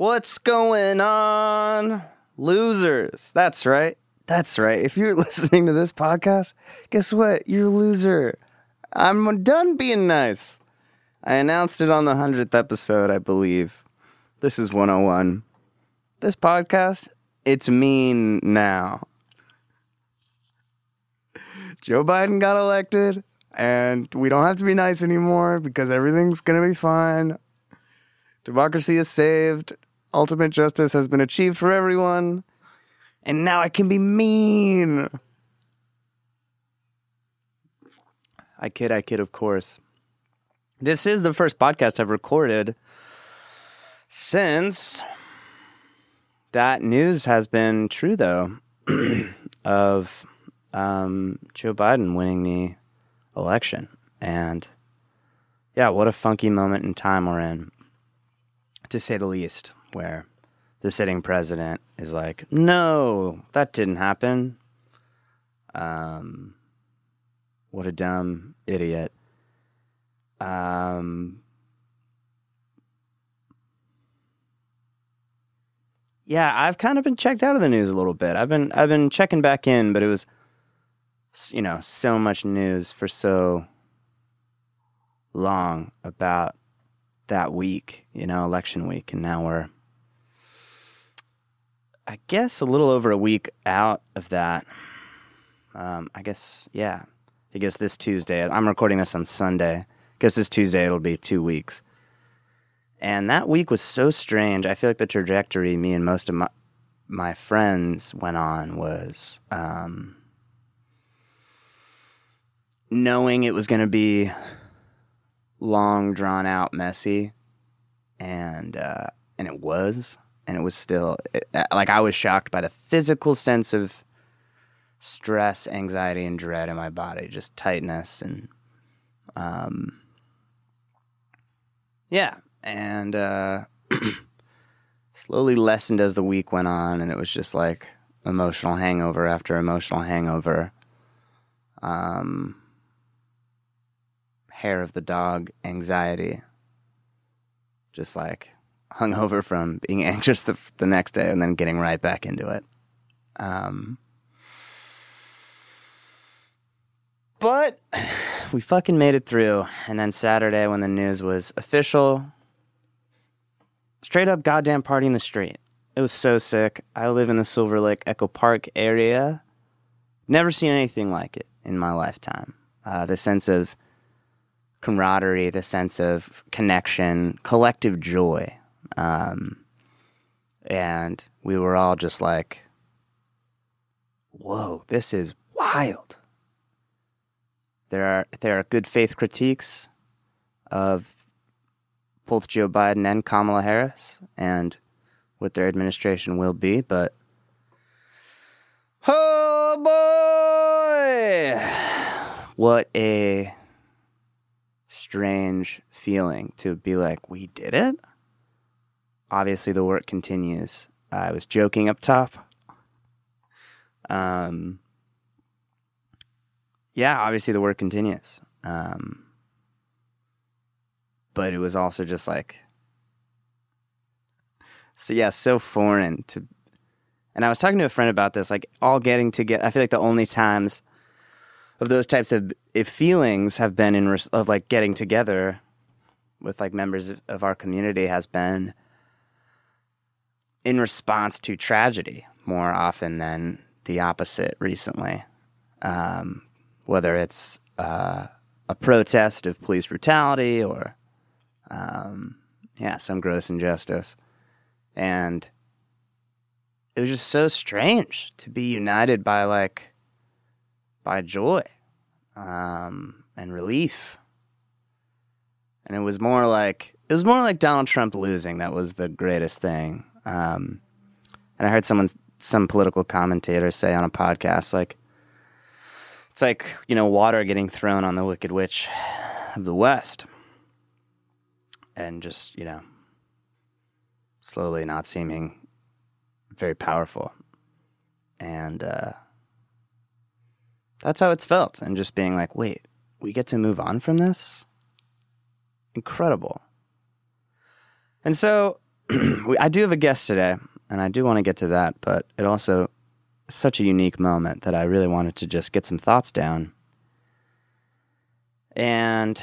What's going on? Losers. That's right. That's right. If you're listening to this podcast, guess what? You're a loser. I'm done being nice. I announced it on the 100th episode, I believe. This is 101. This podcast, it's mean now. Joe Biden got elected, and we don't have to be nice anymore because everything's going to be fine. Democracy is saved. Ultimate justice has been achieved for everyone. And now I can be mean. I kid, I kid, of course. This is the first podcast I've recorded since that news has been true, though, of um, Joe Biden winning the election. And yeah, what a funky moment in time we're in, to say the least, where the sitting president is like, no, that didn't happen. Um, what a dumb idiot. Um, yeah, I've kind of been checked out of the news a little bit. I've been I've been checking back in, but it was you know, so much news for so long about that week, you know, election week and now we're I guess a little over a week out of that. Um, I guess yeah. I guess this Tuesday. I'm recording this on Sunday. I guess this Tuesday it'll be 2 weeks. And that week was so strange. I feel like the trajectory me and most of my my friends went on was um, knowing it was going to be long, drawn out, messy, and uh, and it was, and it was still it, uh, like I was shocked by the physical sense of stress, anxiety, and dread in my body, just tightness and um, yeah, and uh, slowly lessened as the week went on, and it was just like emotional hangover after emotional hangover. Um, hair of the dog anxiety. Just like hungover from being anxious the, the next day and then getting right back into it. Um, but we fucking made it through. And then Saturday, when the news was official, straight up goddamn party in the street. It was so sick. I live in the Silver Lake Echo Park area. Never seen anything like it in my lifetime. Uh, the sense of camaraderie, the sense of connection, collective joy. Um, and we were all just like, whoa, this is wild. There are, there are good faith critiques of both Joe Biden and Kamala Harris and what their administration will be, but oh boy, what a strange feeling to be like, we did it. Obviously, the work continues. I was joking up top. Um, yeah, obviously the work continues. Um, but it was also just like, so yeah, so foreign to. And I was talking to a friend about this, like all getting together. I feel like the only times of those types of if feelings have been in of like getting together with like members of our community has been in response to tragedy more often than the opposite recently. Um, whether it's uh, a protest of police brutality or, um, yeah, some gross injustice. And it was just so strange to be united by like by joy um, and relief. And it was more like it was more like Donald Trump losing that was the greatest thing. Um, and I heard someone, some political commentator, say on a podcast, like it's like you know water getting thrown on the Wicked Witch of the West, and just you know slowly not seeming very powerful, and. Uh, that's how it's felt. And just being like, wait, we get to move on from this? Incredible. And so I do have a guest today, and I do want to get to that, but it also such a unique moment that I really wanted to just get some thoughts down. And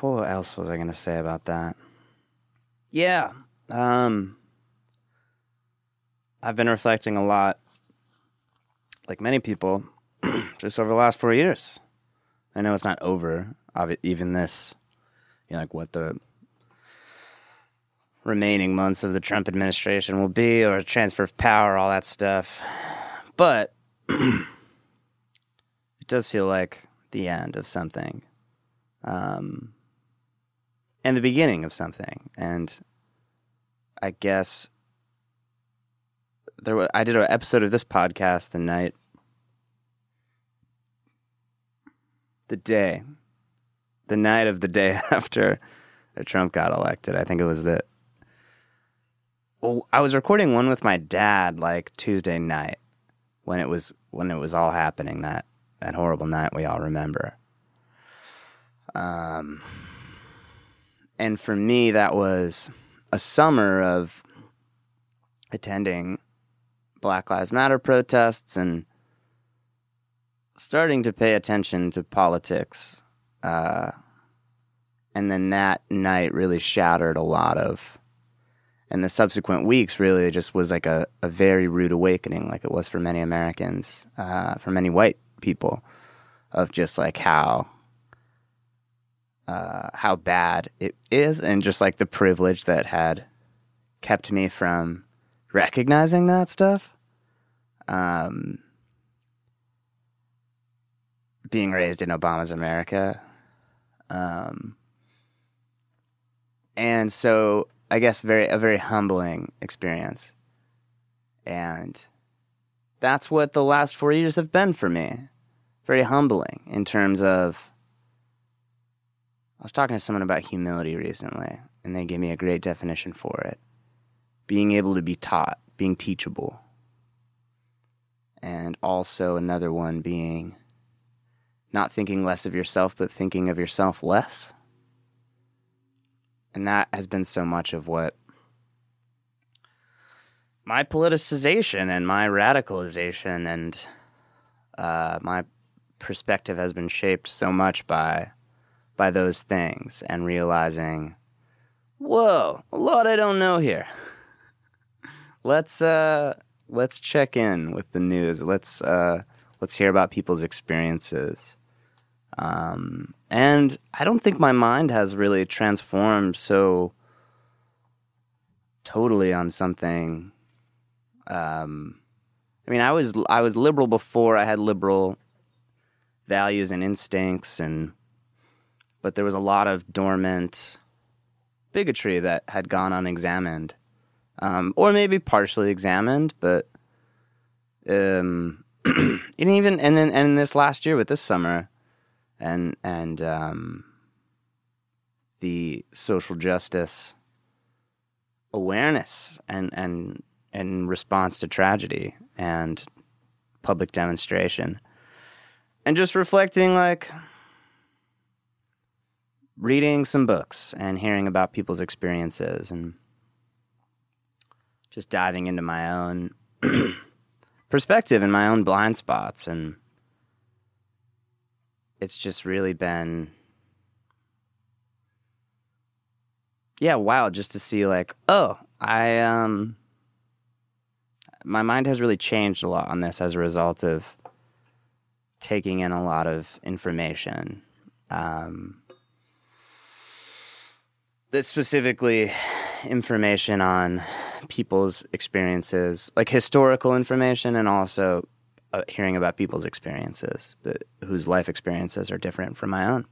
what else was I going to say about that? Yeah, um, I've been reflecting a lot, like many people, just over the last four years. I know it's not over, even this, you know, like what the remaining months of the Trump administration will be, or a transfer of power, all that stuff. But it does feel like the end of something, um, and the beginning of something. And I guess there was, I did an episode of this podcast the night, the day, the night of the day after Trump got elected. I think it was the. I was recording one with my dad like Tuesday night when it was when it was all happening that that horrible night we all remember. Um, and for me, that was a summer of attending Black Lives Matter protests and starting to pay attention to politics. Uh, and then that night really shattered a lot of, and the subsequent weeks really just was like a, a very rude awakening, like it was for many Americans, uh, for many white people, of just like how. Uh, how bad it is, and just like the privilege that had kept me from recognizing that stuff. Um, being raised in Obama's America. Um, and so I guess very a very humbling experience. And that's what the last 4 years have been for me. Very humbling in terms of I was talking to someone about humility recently and they gave me a great definition for it being able to be taught, being teachable. And also another one being not thinking less of yourself, but thinking of yourself less. And that has been so much of what my politicization and my radicalization and uh, my perspective has been shaped so much by by those things and realizing, whoa, a lot I don't know here. let's uh let's check in with the news. Let's uh let's hear about people's experiences. Um and I don't think my mind has really transformed so totally on something um I mean I was I was liberal before I had liberal values and instincts and but there was a lot of dormant bigotry that had gone unexamined um, or maybe partially examined, but um, and even and then and in this last year with this summer, and and um, the social justice awareness and and and response to tragedy and public demonstration, and just reflecting like reading some books and hearing about people's experiences and just diving into my own perspective and my own blind spots and it's just really been yeah wild just to see like oh i um my mind has really changed a lot on this as a result of taking in a lot of information. Um that specifically information on people's experiences, like historical information, and also uh, hearing about people's experiences, but whose life experiences are different from my own.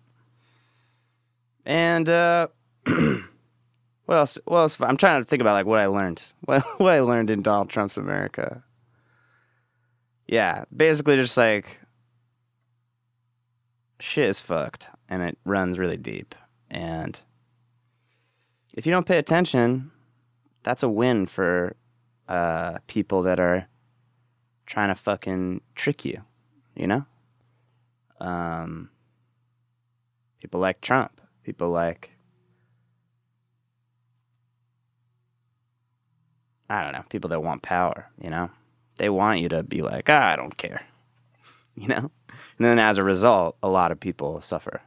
And uh, what else? What else? I'm trying to think about like what I learned. What, what I learned in Donald Trump's America. Yeah, basically just like shit is fucked, and it runs really deep, and if you don't pay attention, that's a win for uh, people that are trying to fucking trick you, you know? Um, people like Trump, people like I don't know, people that want power, you know? They want you to be like, ah, I don't care, you know? And then as a result, a lot of people suffer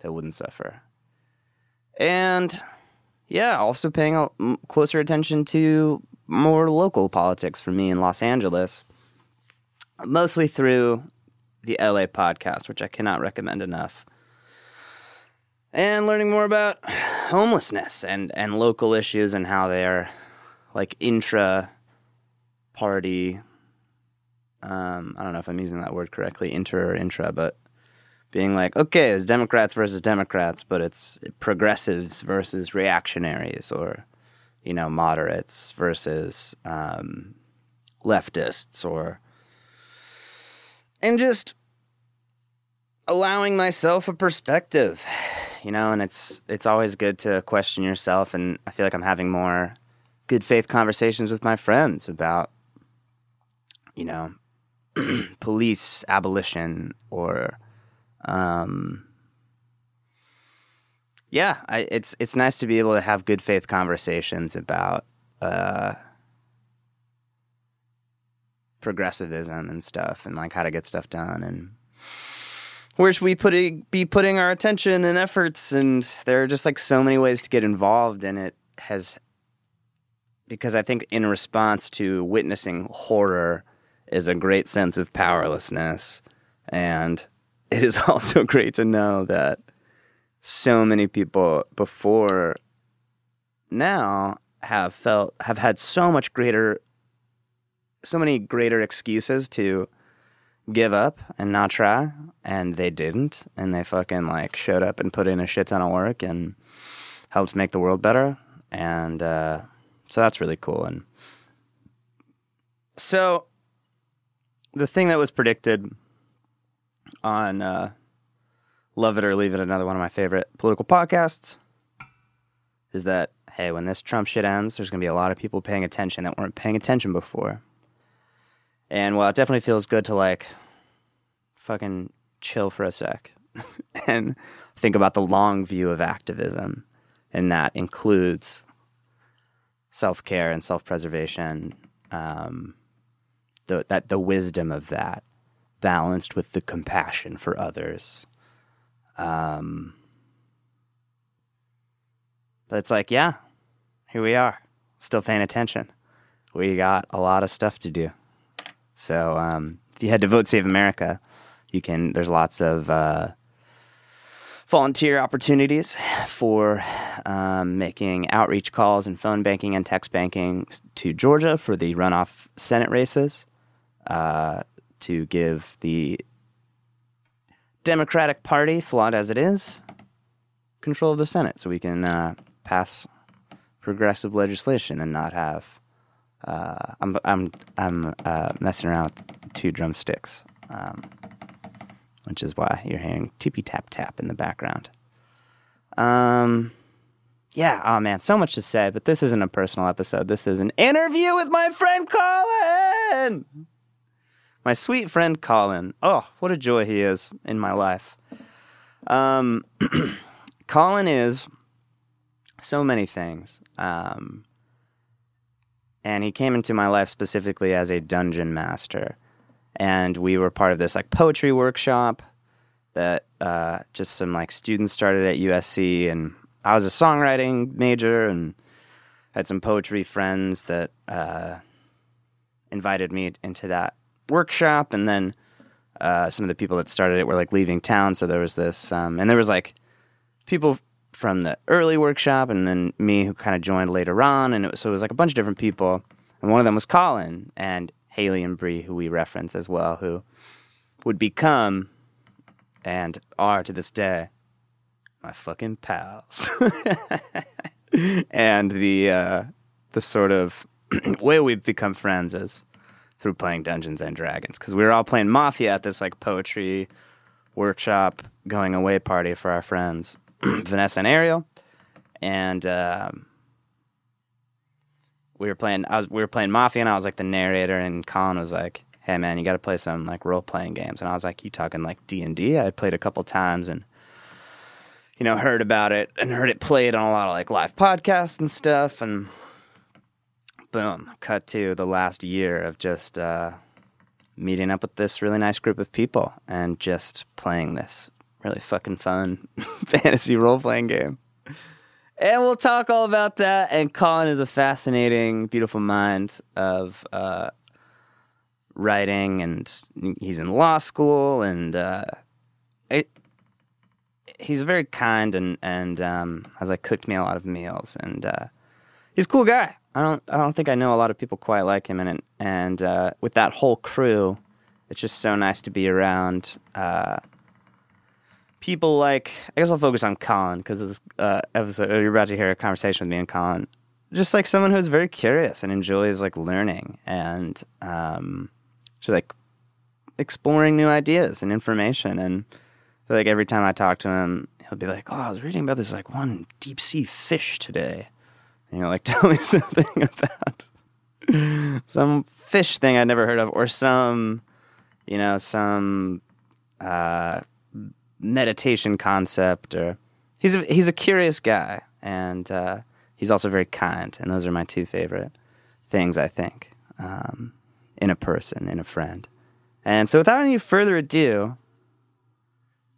that wouldn't suffer. And yeah, also paying closer attention to more local politics for me in Los Angeles, mostly through the LA podcast, which I cannot recommend enough. And learning more about homelessness and, and local issues and how they are like intra party. Um, I don't know if I'm using that word correctly, inter or intra, but being like, okay, it's Democrats versus Democrats, but it's progressives versus reactionaries, or you know, moderates versus um, leftists, or and just allowing myself a perspective, you know, and it's it's always good to question yourself, and I feel like I'm having more good faith conversations with my friends about, you know, police abolition or, um, yeah, I, it's it's nice to be able to have good faith conversations about uh, progressivism and stuff, and like how to get stuff done, and where should we put be putting our attention and efforts, and there are just like so many ways to get involved, and it has because I think in response to witnessing horror is a great sense of powerlessness. And it is also great to know that so many people before now have felt have had so much greater so many greater excuses to give up and not try and they didn't and they fucking like showed up and put in a shit ton of work and helped make the world better and uh, so that's really cool. And so the thing that was predicted on uh, Love It or Leave It, another one of my favorite political podcasts, is that, hey, when this Trump shit ends, there's going to be a lot of people paying attention that weren't paying attention before. And while it definitely feels good to like fucking chill for a sec and think about the long view of activism, and that includes self care and self preservation, um, the, that the wisdom of that, balanced with the compassion for others. Um, but it's like, yeah, here we are, still paying attention. We got a lot of stuff to do. So um, if you head to Vote Save America, you can. There's lots of uh, volunteer opportunities for um, making outreach calls and phone banking and text banking to Georgia for the runoff Senate races uh, to give the Democratic Party, flawed as it is, control of the Senate so we can uh, pass progressive legislation and not have. Uh, I'm I'm I'm uh, messing around with two drumsticks. Um, which is why you're hearing tippy tap tap in the background. Um, yeah, oh man, so much to say, but this isn't a personal episode. This is an interview with my friend Colin! My sweet friend Colin. Oh, what a joy he is in my life. Um, Colin is so many things. Um, and he came into my life specifically as a dungeon master. And we were part of this like poetry workshop that uh, just some like students started at USC, and I was a songwriting major and had some poetry friends that uh, invited me into that workshop, and then uh, some of the people that started it were like leaving town, so there was this, um, and there was like people from the early workshop, and then me who kind of joined later on, and it was, so it was like a bunch of different people, and one of them was Colin, and Haley and Bree, who we reference as well, who would become and are to this day my fucking pals. and the uh, the sort of way we've become friends is through playing Dungeons and Dragons because we were all playing Mafia at this like poetry workshop going away party for our friends Vanessa and Ariel, and. Um, we were playing. I was we were playing Mafia, and I was like the narrator, and Colin was like, "Hey man, you got to play some like role playing games." And I was like, "You talking like D and D?" I played a couple times, and you know heard about it and heard it played on a lot of like live podcasts and stuff, and boom, cut to the last year of just uh, meeting up with this really nice group of people and just playing this really fucking fun fantasy role playing game. And we'll talk all about that. And Colin is a fascinating, beautiful mind of uh, writing, and he's in law school, and uh, it, he's very kind and and um, has like cooked me a lot of meals, and uh, he's a cool guy. I don't I don't think I know a lot of people quite like him, and and uh, with that whole crew, it's just so nice to be around. People like I guess I'll focus on Colin because this uh, episode you're about to hear a conversation with me and Colin. Just like someone who's very curious and enjoys like learning and um, just like exploring new ideas and information. And I feel like every time I talk to him, he'll be like, "Oh, I was reading about this like one deep sea fish today." And you know, like tell me something about some fish thing I'd never heard of, or some, you know, some uh, meditation concept. Or he's a, he's a curious guy, and uh, he's also very kind. And those are my two favorite things, I think, um, in a person, in a friend. And so, without any further ado,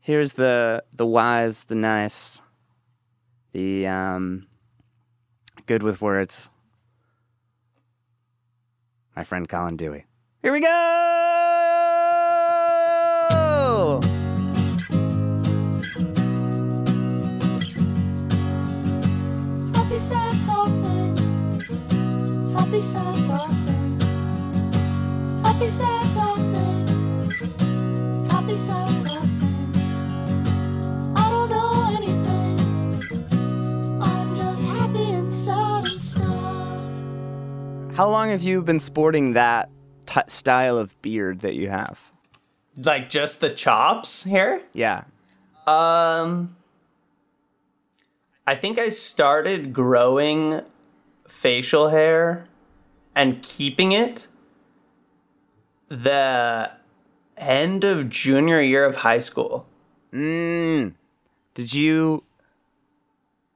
here's the the wise, the nice, the um, good with words. My friend Colin Dewey. Here we go! Happy sad talking. Happy sad talking. Happy sad talking. I don't know anything. I'm just happy and sad and stuff. How long have you been sporting that t- style of beard that you have? Like just the chops here? Yeah. Um I think I started growing facial hair and keeping it the end of junior year of high school. Mm. Did you?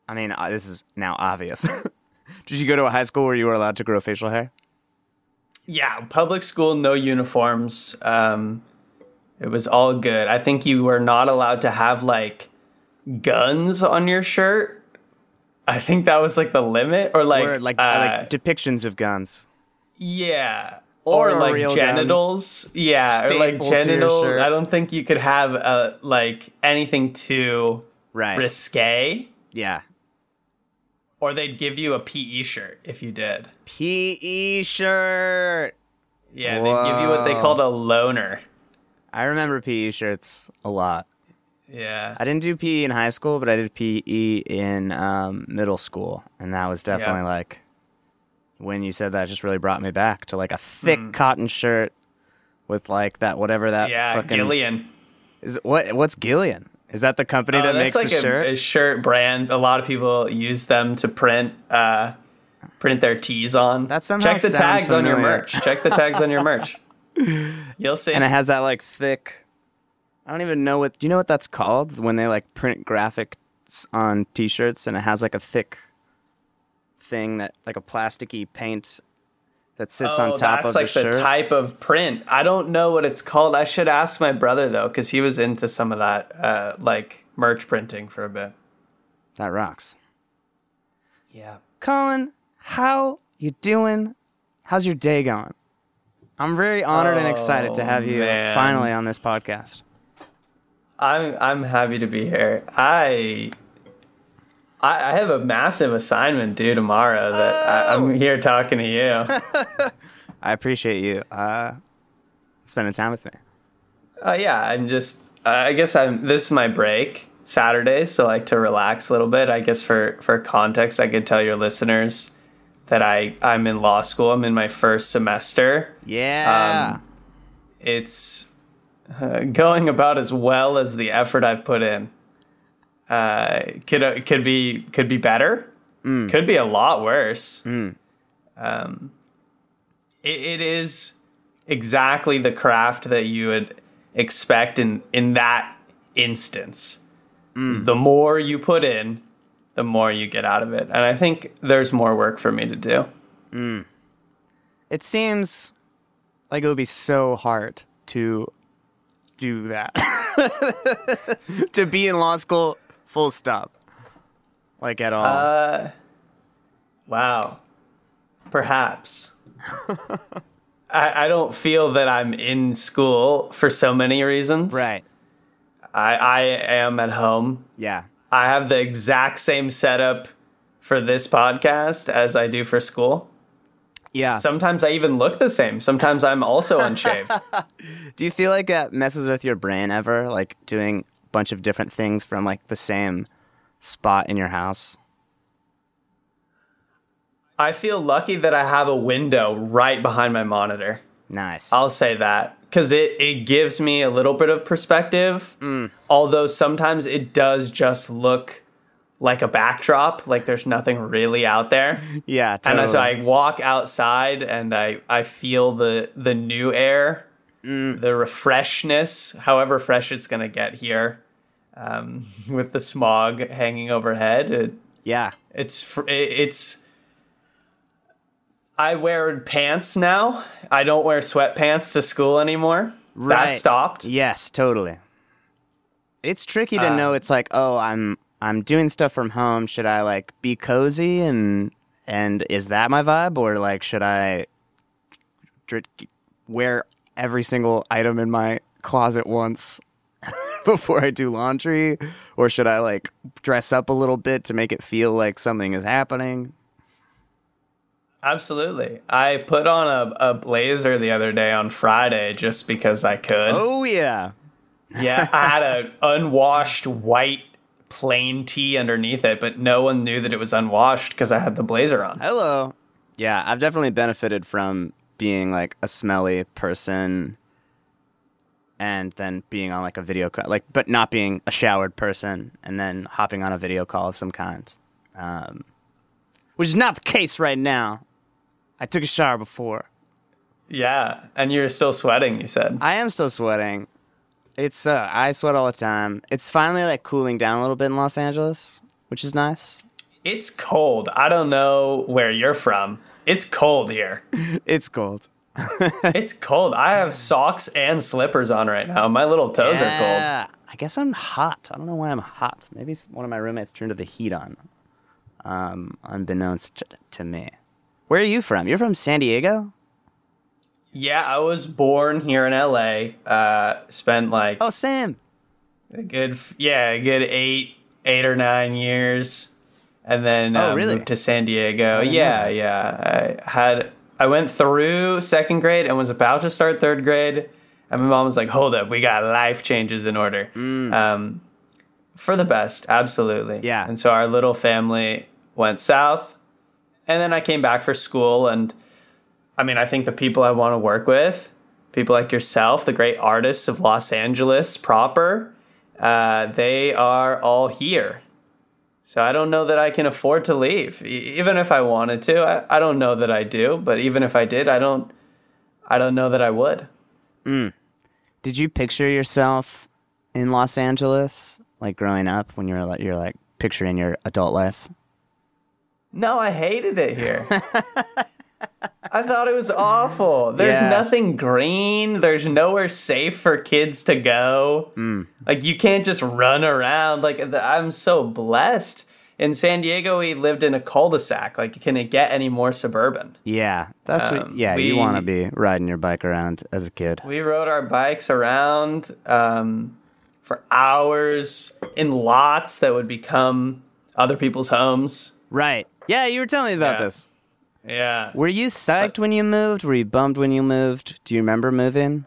I mean, uh, this is now obvious. Did you go to a high school where you were allowed to grow facial hair? Yeah, public school, no uniforms. Um, it was all good. I think you were not allowed to have like guns on your shirt. I think that was like the limit, or like or like uh, like depictions of guns? Yeah, Or or, like real gun genitals. Yeah, or like stapled to your genitals. I don't think you could have uh, like anything too Right. risque, Yeah. or they'd give you a PE shirt if you did. PE shirt. Yeah, they'd give you what they called a loner. I remember PE shirts a lot. Yeah. I didn't do PE in high school, but I did PE in um, middle school, and that was definitely Yeah. like when you said that, just really brought me back to like a thick Hmm. cotton shirt with like that whatever that yeah, fucking Gildan. is. What what's Gildan? Is that the company Uh, that makes like the a, shirt? a shirt brand. A lot of people use them to print uh, print their tees on. That somehow Check the tags on your merch. Check the tags on your merch. You'll see. and it has that like thick. I don't even know what. Do you know what that's called when they like print graphics on T-shirts and it has like a thick thing that like a plasticky paint that sits oh, on top of the screen. that's of like the the, type of print. I don't know what it's called. I should ask my brother though, because he was into some of that, uh, like merch printing for a bit. that rocks. Yeah. Colin, how you doing? How's your day going? I'm very honored and excited to have you Oh, man. finally on this podcast. I'm I'm happy to be here. I I, I have a massive assignment due tomorrow that I, I'm here talking to you. I appreciate you uh, spending time with me. Oh yeah, I'm just. Uh, I guess I'm. This is my break Saturday, so like to relax a little bit. I guess for for context, I could tell your listeners that I I'm in law school. I'm in my first semester. Yeah. Um, It's uh, going about as well as the effort I've put in. Uh, could uh, could be could be better. Could be a lot worse. Um, it, it is exactly the craft that you would expect in in that instance. Is The more you put in, the more you get out of it, and I think there's more work for me to do. It seems like it would be so hard to do that. to be in law school, full stop. Like at all. Uh, wow. Perhaps. I, I don't feel that I'm in school for so many reasons. right. I, I am at home. Yeah. I have the exact same setup for this podcast as I do for school. Yeah. Sometimes I even look the same. Sometimes I'm also unshaved. Do you feel like that messes with your brain ever? Like doing bunch of different things from like the same spot in your house? I feel lucky that I have a window right behind my monitor. Nice. I'll say that because it, it gives me a little bit of perspective. Mm. Although sometimes it does just look like a backdrop, like there's nothing really out there. yeah. And so I walk outside and I, I feel the, the new air, the refreshness, however fresh it's going to get here um, with the smog hanging overhead. It, yeah. it's fr- it's. I wear pants now. I don't wear sweatpants to school anymore. Right. That stopped. Yes, totally. It's tricky to Uh, know. It's like, oh, I'm I'm doing stuff from home. Should I like be cozy and and is that my vibe, or like should I dr- wear every single item in my closet once before I do laundry, or should I like dress up a little bit to make it feel like something is happening? Absolutely. I put on a, a blazer the other day on Friday just because I could. Oh yeah, Yeah, I had an unwashed white plain tee underneath it, but no one knew that it was unwashed because I had the blazer on. Hello. Yeah, I've definitely benefited from being like a smelly person and then being on like a video call, like, but not being a showered person and then hopping on a video call of some kind. Um, which is not the case right now. I took a shower before. Yeah, and you're still sweating, you said. I am still sweating. It's, uh, I sweat all the time. It's finally like cooling down a little bit in Los Angeles, which is nice. It's cold. I don't know where you're from. It's cold here. It's cold. It's cold. I have socks and slippers on right now. My little toes are cold. Yeah, I guess I'm hot. I don't know why I'm hot. Maybe one of my roommates turned the heat on, um, unbeknownst to me. Where are you from? You're from San Diego? Yeah, I was born here in LA. Uh, spent like Oh, Sam. a good, yeah, a good eight, eight or nine years, and then Oh, uh, really? moved to San Diego. Yeah, yeah. I had, I went through second grade and was about to start third grade, and my mom was like, "Hold up, we got life changes in order." Um, for the best, absolutely. Mm. Yeah. And so our little family went south, and then I came back for school and. I mean, I think the people I want to work with, people like yourself, the great artists of Los Angeles proper, uh, they are all here. So I don't know that I can afford to leave, even if I wanted to. I, I don't know that I do, but even if I did, I don't. I don't know that I would. Hmm. Did you picture yourself in Los Angeles, like growing up when you were like, you're like picturing your adult life? No, I hated it here. I thought it was awful. There's Yeah. nothing green. There's nowhere safe for kids to go. Like you can't just run around. Like I'm so blessed. In San Diego, we lived in a cul-de-sac. Like, can it get any more suburban? Yeah, that's what. Um, Yeah, you want to be riding your bike around as a kid. We rode our bikes around um, for hours in lots that would become other people's homes. Right. Yeah, you were telling me about Yeah. this. Yeah. Were you psyched when you moved? Were you bummed when you moved? Do you remember moving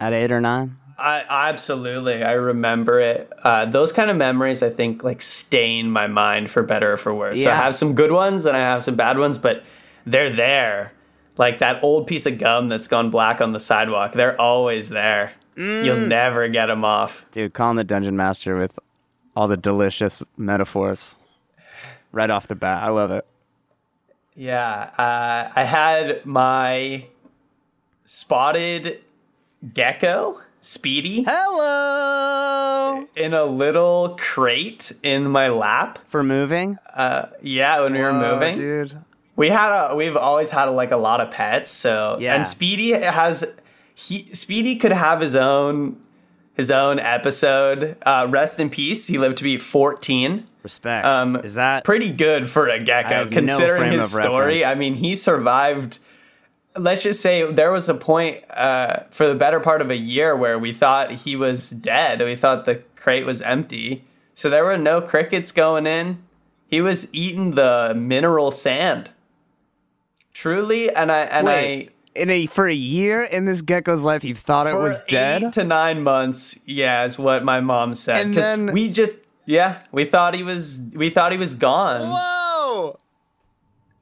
at eight or nine? I absolutely I remember it. Uh, those kind of memories I think like stain my mind for better or for worse. So I have some good ones and I have some bad ones, but they're there. Like that old piece of gum that's gone black on the sidewalk. They're always there. You'll Mm. never get them off. Dude, Colin the dungeon master with all the delicious metaphors right off the bat. I love it. Yeah, uh, I had my spotted gecko, Speedy, Hello. in a little crate in my lap. For moving? Uh, yeah, when we were moving. dude. we had a we've always had like a lot of pets. So Yeah. and Speedy has he Speedy could have his own his own episode. Uh, rest in peace. He lived to be fourteen. Respect. Um, Is that pretty good for a gecko have no considering his story? reference. I mean, he survived. Let's just say there was a point uh, for the better part of a year where we thought he was dead. We thought the crate was empty, so there were no crickets going in. He was eating the mineral sand. Truly, and I and Wait, in a for a year in this gecko's life, you thought I it was dead? to nine months. Yeah, is what my mom said. And then- we just yeah we thought he was we thought he was gone. Whoa!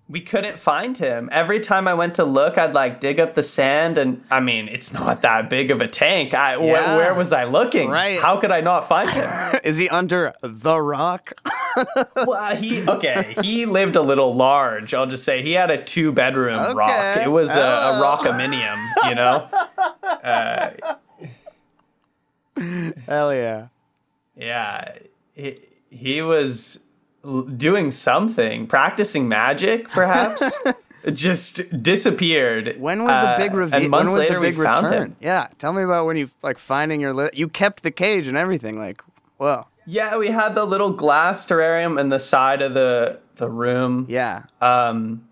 We couldn't find him. Every time I went to look, I'd like dig up the sand, and I mean, it's not that big of a tank. I wh- Yeah. where was I looking? Right. How could I not find him? Is he under the rock? well, uh, he okay. He lived a little large. I'll just say he had a two bedroom rock. It was a, a Oh. rockaminium. You know. Uh, Hell yeah! Yeah. He, he was doing something, practicing magic, perhaps. Just disappeared. When was the Uh, big reveal? And months when was later, the big return? him. Yeah, tell me about when you like finding your. Li- you kept the cage and everything. Like, whoa. Yeah, we had the little glass terrarium in the side of the the room. Yeah. Um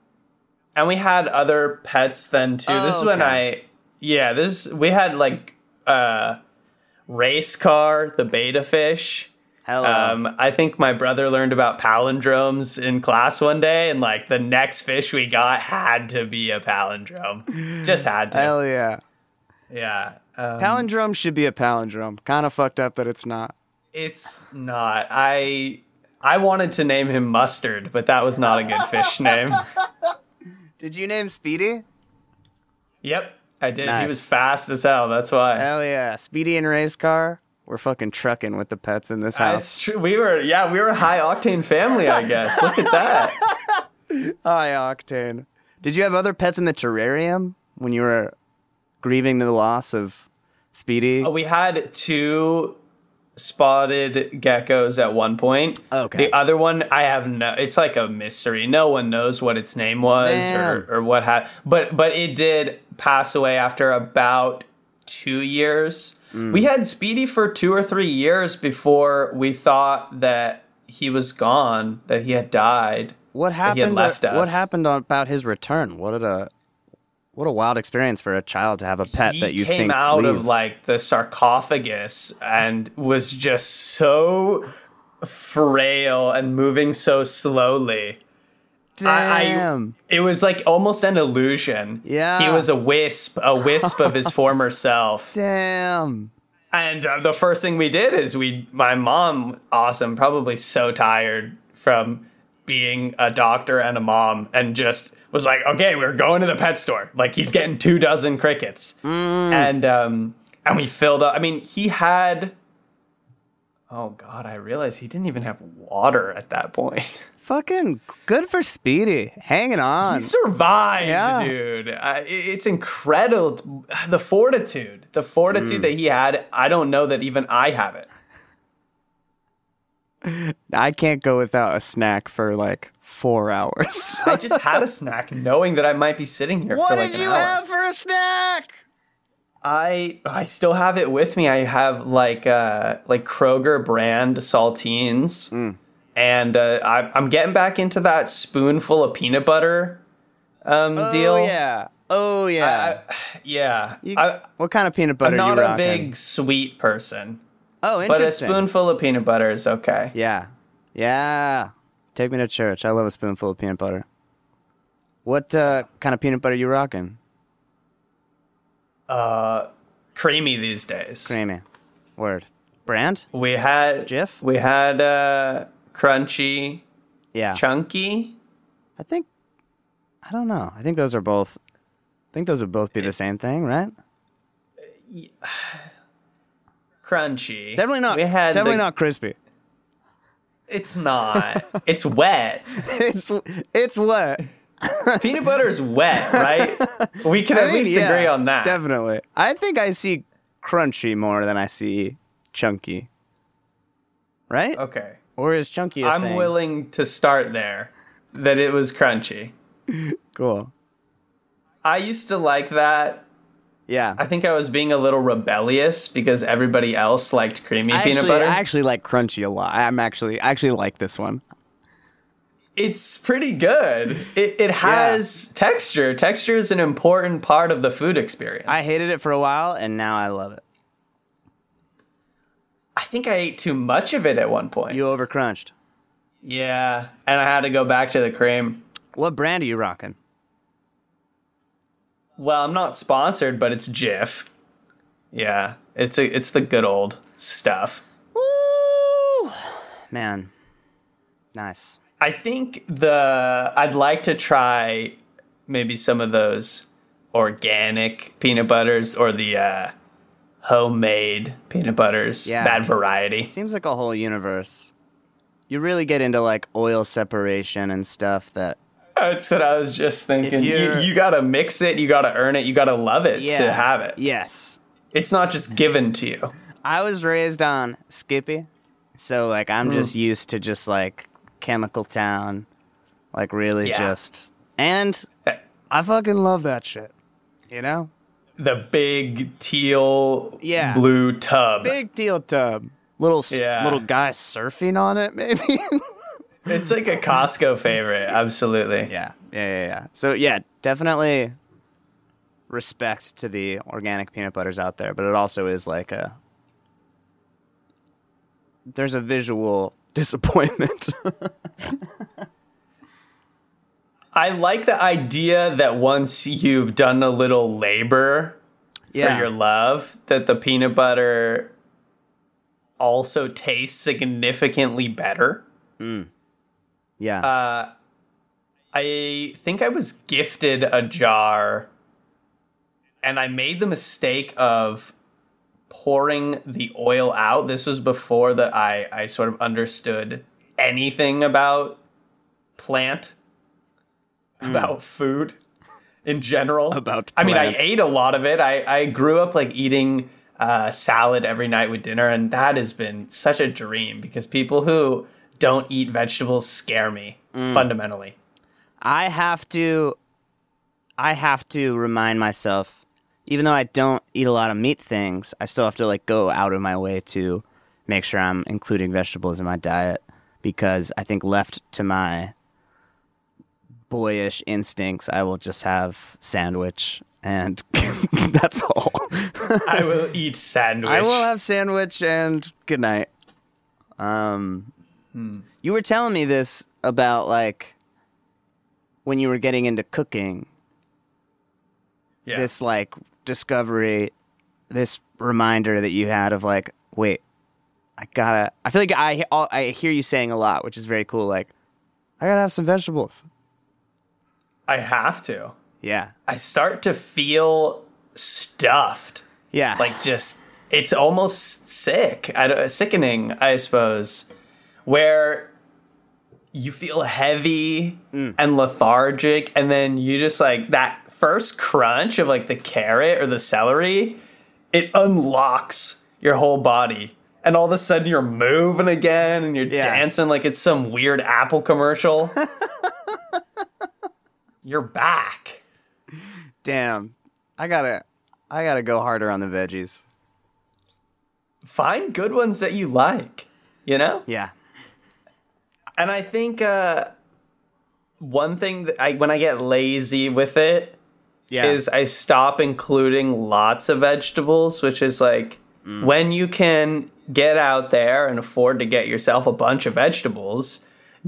and we had other pets then too. this Oh, is when. I yeah, this we had like uh race car, the betta fish. Hello. Um I think my brother learned about palindromes in class one day and like the next fish we got had to be a palindrome. Just had to. Hell yeah. yeah. Um, Palindrome should be a palindrome. Kind of fucked up that it's not. It's not. I I wanted to name him Mustard, but that was not a good fish name. Did you name Speedy? Yep, I did. He was fast as hell. That's why. Hell yeah. Speedy and race car. We're fucking trucking with the pets in this house. That's true. We were yeah, we were a high octane family, I guess. Look at that. High octane. Did you have other pets in the terrarium when you were grieving the loss of Speedy? Uh, We had two spotted geckos at one point. Okay. The other one, I have no. It's like a mystery. No one knows what its name was or or what had. But but it did pass away after about two years. Mm. We had Speedy for two or three years before we thought that he was gone, that he had died. what he had happened? left What us. happened about his return? What a what a wild experience for a child to have a pet he that you came out of like the sarcophagus and was just so frail and moving so slowly. I- I- It was like almost an illusion. Yeah. He was a wisp, a wisp of his former self. Damn. And uh, the first thing we did is we, my mom, awesome, probably so tired from being a doctor and a mom, and just was like, okay, we're going to the pet store. Like he's getting two dozen crickets, and um, and we filled up. I mean, he had. Oh God, I realized he didn't even have water at that point. Fucking good for Speedy. Hanging on. He survived, Yeah. dude. I, it's incredible. The fortitude, the fortitude that he had. I don't know that even I have it. I can't go without a snack for like four hours. I just had a snack knowing that I might be sitting here for like an hour. Have for a snack? I I still have it with me. I have like uh like Kroger brand saltines. Mm. And uh, I, I'm getting back into that spoonful of peanut butter um, deal. Oh yeah. Oh yeah. I- yeah. You- I, what kind of peanut butter I'm not a big sweet person, oh, interesting. but a spoonful of peanut butter is okay. Yeah. Yeah. Take me to church. I love a spoonful of peanut butter. What uh, kind of peanut butter you rocking? Uh, Creamy these days. Creamy. Word. Brand? We had Jif? We had uh, crunchy, Yeah. chunky. I think. I don't know. I think those are both. I think those would both be the eh. same thing, right? Crunchy. Definitely not. We had definitely the- not crispy. It's not. it's wet. It's it's wet. Peanut butter is wet, right? We can at mean, least yeah, agree on that. Definitely. I think I see crunchy more than I see chunky. Right? Okay. Or is chunky a I'm thing? willing to start there. That it was crunchy. Cool. I used to like that. Yeah. I think I was being a little rebellious because everybody else liked creamy I peanut actually, butter. I actually like crunchy a lot. I'm actually I actually like this one. it's pretty good. It, it has texture. Texture is an important part of the food experience. I hated it for a while and now I love it. I think I ate too much of it at one point. You overcrunched. yeah, and I had to go back to the cream. What brand are you rocking? Well, I'm not sponsored, but it's Jif. Yeah, it's a, it's the good old stuff. Woo! Man. Nice. I think the I'd like to try maybe some of those organic peanut butters or the uh, homemade peanut butters. Yeah. That variety. Seems like a whole universe. You really get into like oil separation and stuff that That's what I was just thinking. You, you're- gotta mix it, you gotta earn it, you gotta love it yeah. to have it. Yes. It's not just given to you. I was raised on Skippy. So like I'm hmm. just used to just like Chemical Town. Like really Yeah. just and I fucking love that shit. You know? The big teal Yeah. blue tub. Big teal tub. Little Yeah. little guy surfing on it maybe. It's like a Costco favorite, absolutely. yeah. Yeah, yeah, yeah. So yeah, definitely respect to the organic peanut butters out there, but it also is like a there's a visual disappointment. I like the idea that once you've done a little labor Yeah. for your love, that the peanut butter also tastes significantly better. yeah. Uh, I think I was gifted a jar and I made the mistake of pouring the oil out. This was before that I, I sort of understood anything about plant, about food in general. About I mean, I ate a lot of it. I, I grew up like eating uh, salad every night with dinner, and that has been such a dream because people who don't eat vegetables scare me fundamentally. I have to I have to remind myself even though I don't eat a lot of meat things, I still have to like go out of my way to make sure I'm including vegetables in my diet because I think left to my boyish instincts, I will just have sandwich and that's all. I will eat sandwich. I will have sandwich and good night. Um, you were telling me this about like when you were getting into cooking. yeah. This like discovery, this reminder that you had of like, wait, I gotta. I feel like I I hear you saying a lot, which is very cool. Like, I gotta have some vegetables. I have to. Yeah, I start to feel stuffed. yeah. like just it's almost sick I don't, sickening i suppose where you feel heavy mm. and lethargic and then you just like that first crunch of like the carrot or the celery it unlocks your whole body and all of a sudden you're moving again and you're Yeah. dancing like it's some weird apple commercial you're back damn. I gotta. I gotta go harder on the veggies. find good ones that you like you know Yeah. And I think uh, one thing that I when I get lazy with it Yeah. is I stop including lots of vegetables, which is like when you can get out there and afford to get yourself a bunch of vegetables,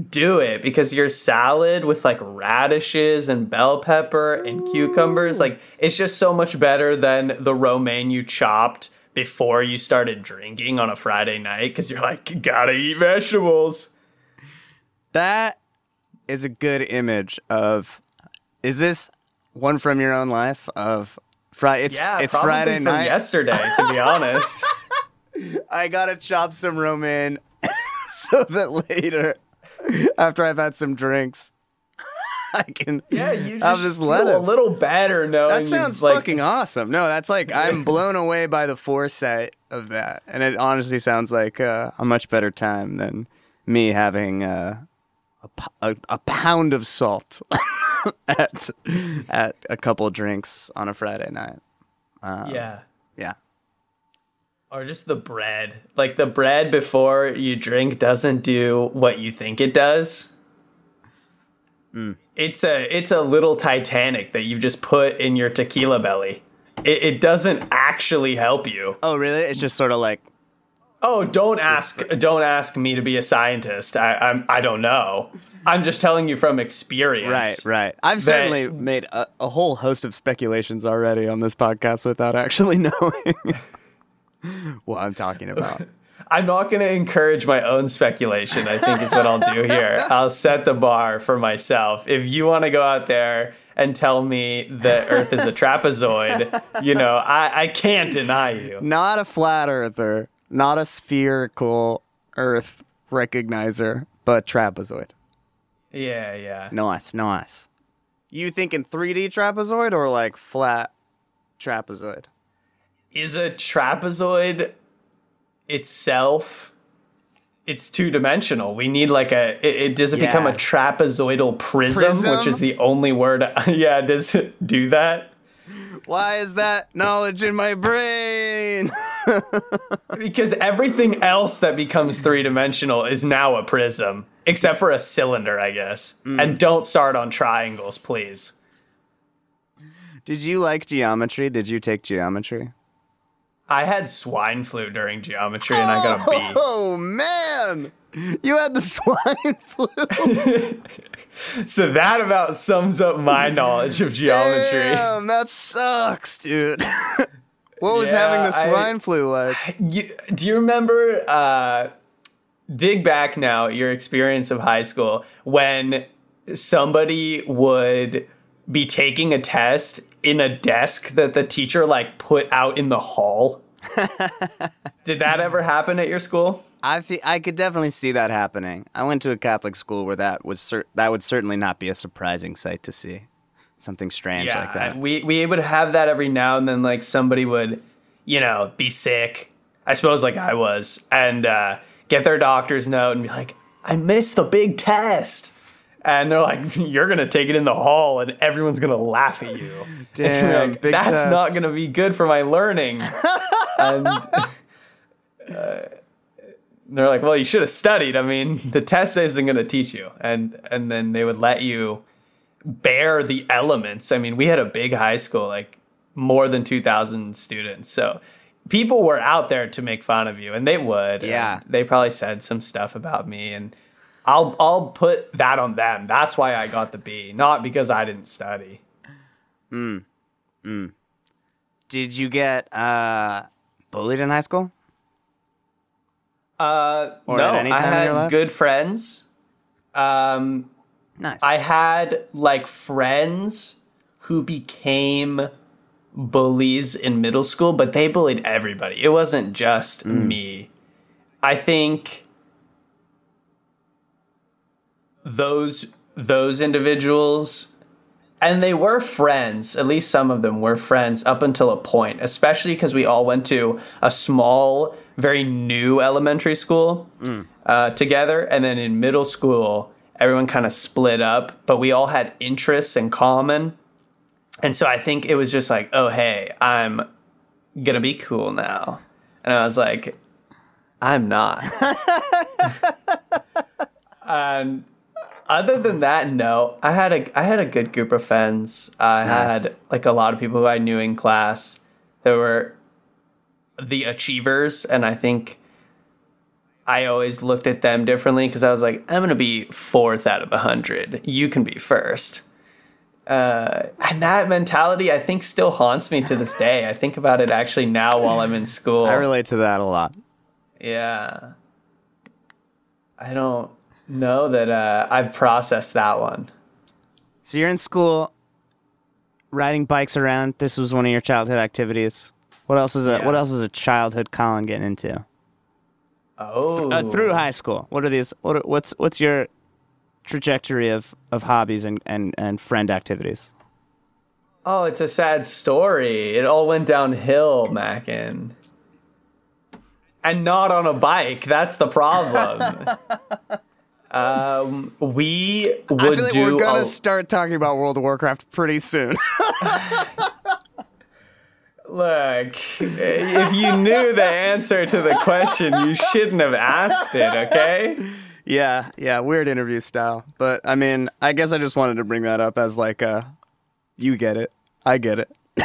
do it because your salad with like radishes and bell pepper and cucumbers, like it's just so much better than the romaine you chopped before you started drinking on a Friday night because you're like, gotta eat vegetables. That is a good image of. Is this one from your own life of Friday? It's Yeah, it's Friday from night. yesterday, to be honest. I gotta chop some romaine so that later, after I've had some drinks, I can Yeah, you have just this feel lettuce. a little better knowing that sounds like, fucking awesome. No, that's like I'm blown away by the foresight of that, and it honestly sounds like uh, a much better time than me having uh, a a, a, a pound of salt at at a couple drinks on a Friday night. yeah. Yeah. Or just the bread. Like the bread before you drink doesn't do what you think it does. Hmm. It's a it's a little Titanic that you've just put in your tequila belly. It, it doesn't actually help you. Oh, really? It's just sort of like Oh, don't ask don't ask me to be a scientist. I I'm, I don't know. I'm just telling you from experience. right, right. I've certainly made a, a whole host of speculations already on this podcast without actually knowing what I'm talking about. I'm not going to encourage my own speculation, I think is what I'll do here. I'll set the bar for myself. If you want to go out there and tell me that Earth is a trapezoid, you know, I, I can't deny you. Not a flat earther, not a spherical Earth recognizer, but trapezoid. Yeah, yeah. Nice, nice. You thinking 3D trapezoid or like flat trapezoid? Is a trapezoid itself it's two dimensional. We need like a it, it does it become a trapezoidal prism, Prism? which is the only word yeah, does it do that? Why is that knowledge in my brain? Because everything else that becomes three dimensional is now a prism, except for a cylinder, I guess. Mm. And don't start on triangles, please. Did you like geometry? Did you take geometry? I had swine flu during geometry and I got a B. Oh man, you had the swine flu. So that about sums up my knowledge of geometry. Damn, that sucks, dude. what was Yeah, having the I- swine flu like? You, do you remember, uh, dig back now, your experience of high school when somebody would be taking a test in a desk that the teacher like put out in the hall? Did that ever happen at your school? I fe- I could definitely see that happening. I went to a Catholic school where that was cer- that would certainly not be a surprising sight to see. Something strange like that. we we would have that every now and then. Like somebody would, you know, be sick. I suppose like I was, and uh, get their doctor's note and be like, "I missed the big test," and they're like, "You're gonna take it in the hall, and everyone's gonna laugh at you." And Damn, like, that's test." not gonna be good for my learning. and uh, they're like, "Well, you should have studied. I mean, the test isn't gonna teach you." And and then they would let you bear the elements. I mean, we had a big high school, like more than 2,000 students. So people were out there to make fun of you, and they would. and Yeah. they probably said some stuff about me, and I'll I'll put that on them. That's why I got the B, not because I didn't study. Did you get uh, bullied in high school? Uh, Or no, I time in your had good friends. Um, Nice. I had like friends who became bullies in middle school, but they bullied everybody. It wasn't just me. I think those those individuals and they were friends, at least some of them were friends up until a point, especially because we all went to a small, very new elementary school uh, together. And then in middle school, everyone kind of split up, but we all had interests in common. And so I think it was just like, oh, hey, I'm going to be cool now. And I was like, I'm not. and other than that, no. I had a I had a good group of friends. I Nice. had like a lot of people who I knew in class. There were the achievers, and I think I always looked at them differently because I was like, I'm gonna be fourth out of a hundred. You can be first. Uh, and that mentality, I think, still haunts me to this day. I think about it actually now while I'm in school. I relate to that a lot. Yeah. I don't know that uh, I've processed that one. So you're in school, riding bikes around. This was one of your childhood activities. What else is a Yeah. What else is a childhood Colin getting into? Oh, Uh, through high school, what are these? What are, what's what's your trajectory of, of hobbies and, and, and friend activities? oh, it's a sad story. It all went downhill, Mackin. And not on a bike. That's the problem. Um, we would I feel like do we're gonna a- start talking about World of Warcraft pretty soon. Look, if you knew the answer to the question, you shouldn't have asked it, okay? yeah, yeah, weird interview style. But I mean, I guess I just wanted to bring that up as like a, you get it, I get it.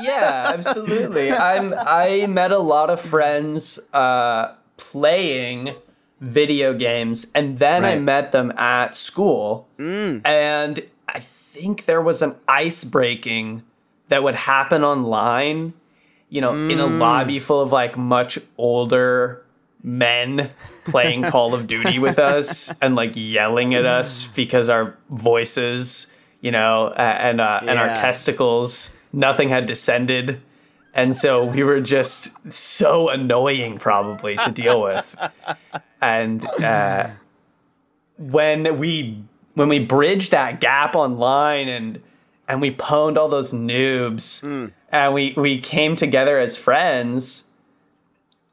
Yeah, absolutely. I'm I met a lot of friends uh playing video games and then I met them at school. Mm. And I think there was an ice breaking that would happen online, you know, in a mm. lobby full of like much older men playing Call of Duty with us and like yelling at us mm. because our voices, you know, and uh, and our testicles, nothing had descended. And so we were just so annoying, probably, to deal with. And uh, when we when we bridged that gap online and and we pwned all those noobs and we we came together as friends,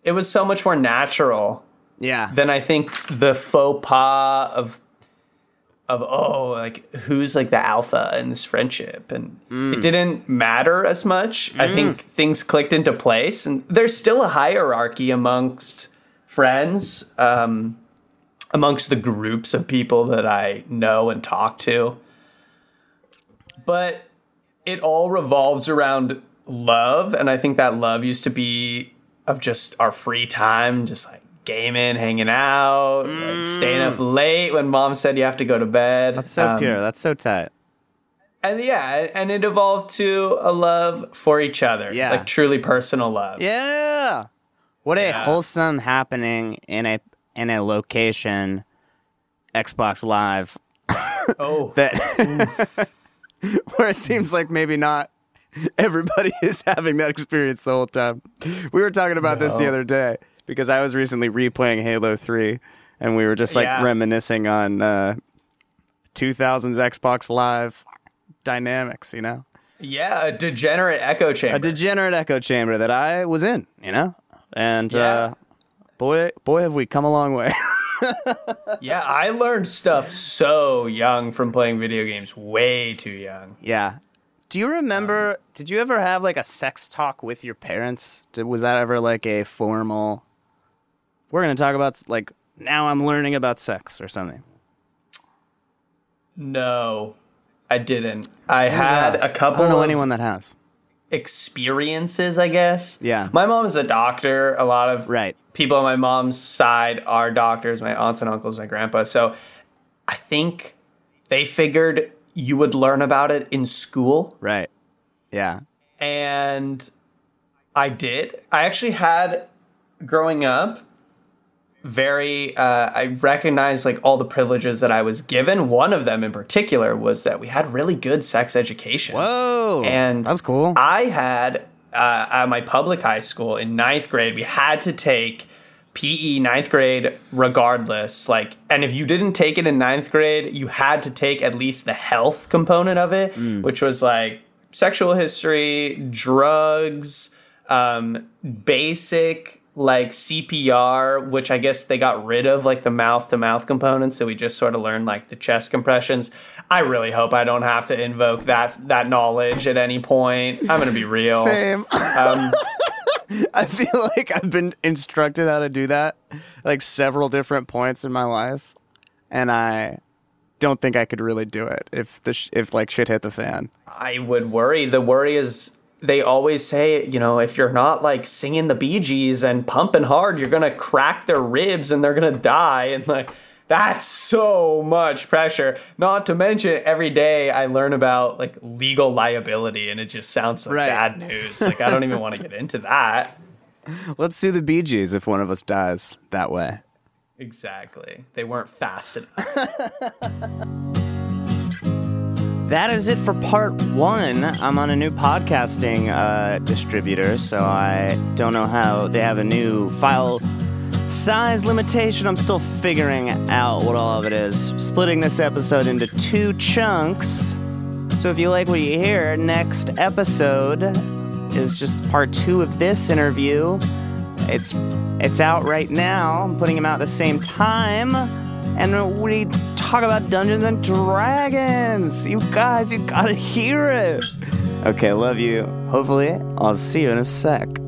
it was so much more natural Yeah, than I think the faux pas of of oh like who's like the alpha in this friendship? And it didn't matter as much. I think things clicked into place. And there's still a hierarchy amongst friends um amongst the groups of people that I know and talk to. But it all revolves around love. And I think that love used to be of just our free time, just like gaming, hanging out, like staying up late when mom said you have to go to bed. that's so Um, pure. That's so tight. And yeah, and it evolved to a love for each other. Yeah. Like truly personal love. Yeah. What a Yeah. wholesome happening in a in a location Xbox Live Oh. that where it seems like maybe not everybody is having that experience the whole time. We were talking about this the other day because I was recently replaying Halo 3 and we were just like Yeah. reminiscing on uh 2000s Xbox Live dynamics, you know? yeah, a degenerate echo chamber. a degenerate echo chamber that I was in, you know, and Yeah. uh, boy, boy, have we come a long way. yeah, I learned stuff so young from playing video games, way too young. yeah. Do you remember? did you ever have like a sex talk with your parents? Did, was that ever like a formal? We're gonna talk about like now I'm learning about sex or something. No, I didn't. I oh, had a couple don't know anyone that has. experiences, I guess. Yeah. My mom is a doctor. A lot of Right. people on my mom's side are doctors, my aunts and uncles, my grandpa. So I think they figured you would learn about it in school. Right. Yeah. And I did. I actually had growing up very uh, I recognized like all the privileges that I was given. One of them in particular was that we had really good sex education. Whoa. And that's cool. I had uh, at my public high school in ninth grade, we had to take PE ninth grade regardless. Like, and if you didn't take it in ninth grade, you had to take at least the health component of it, which was like sexual history, drugs, um, basic like CPR, which I guess they got rid of like the mouth to mouth components, so we just sort of learned like the chest compressions. I really hope I don't have to invoke that that knowledge at any point. I'm gonna be real. Same. Um, I feel like I've been instructed how to do that like several different points in my life, and I don't think I could really do it if the sh- if like shit hit the fan. I would worry. The worry is they always say, you know, if you're not like singing the Bee Gees and pumping hard, you're gonna crack their ribs and they're gonna die. And like that's so much pressure. Not to mention every day I learn about like legal liability and it just sounds like Right. bad news. Like I don't even want to get into that. Let's sue the Bee Gees if one of us dies that way. Exactly. They weren't fast enough. That is it for part one. I'm on a new podcasting uh, distributor, so I don't know how they have a new file size limitation. I'm still figuring out what all of it is. Splitting this episode into two chunks. So if you like what you hear, next episode is just part two of this interview. It's it's out right now. I'm putting them out at the same time. And we talk about Dungeons and Dragons. You guys, you gotta hear it. Okay, love you. Hopefully, I'll see you in a sec.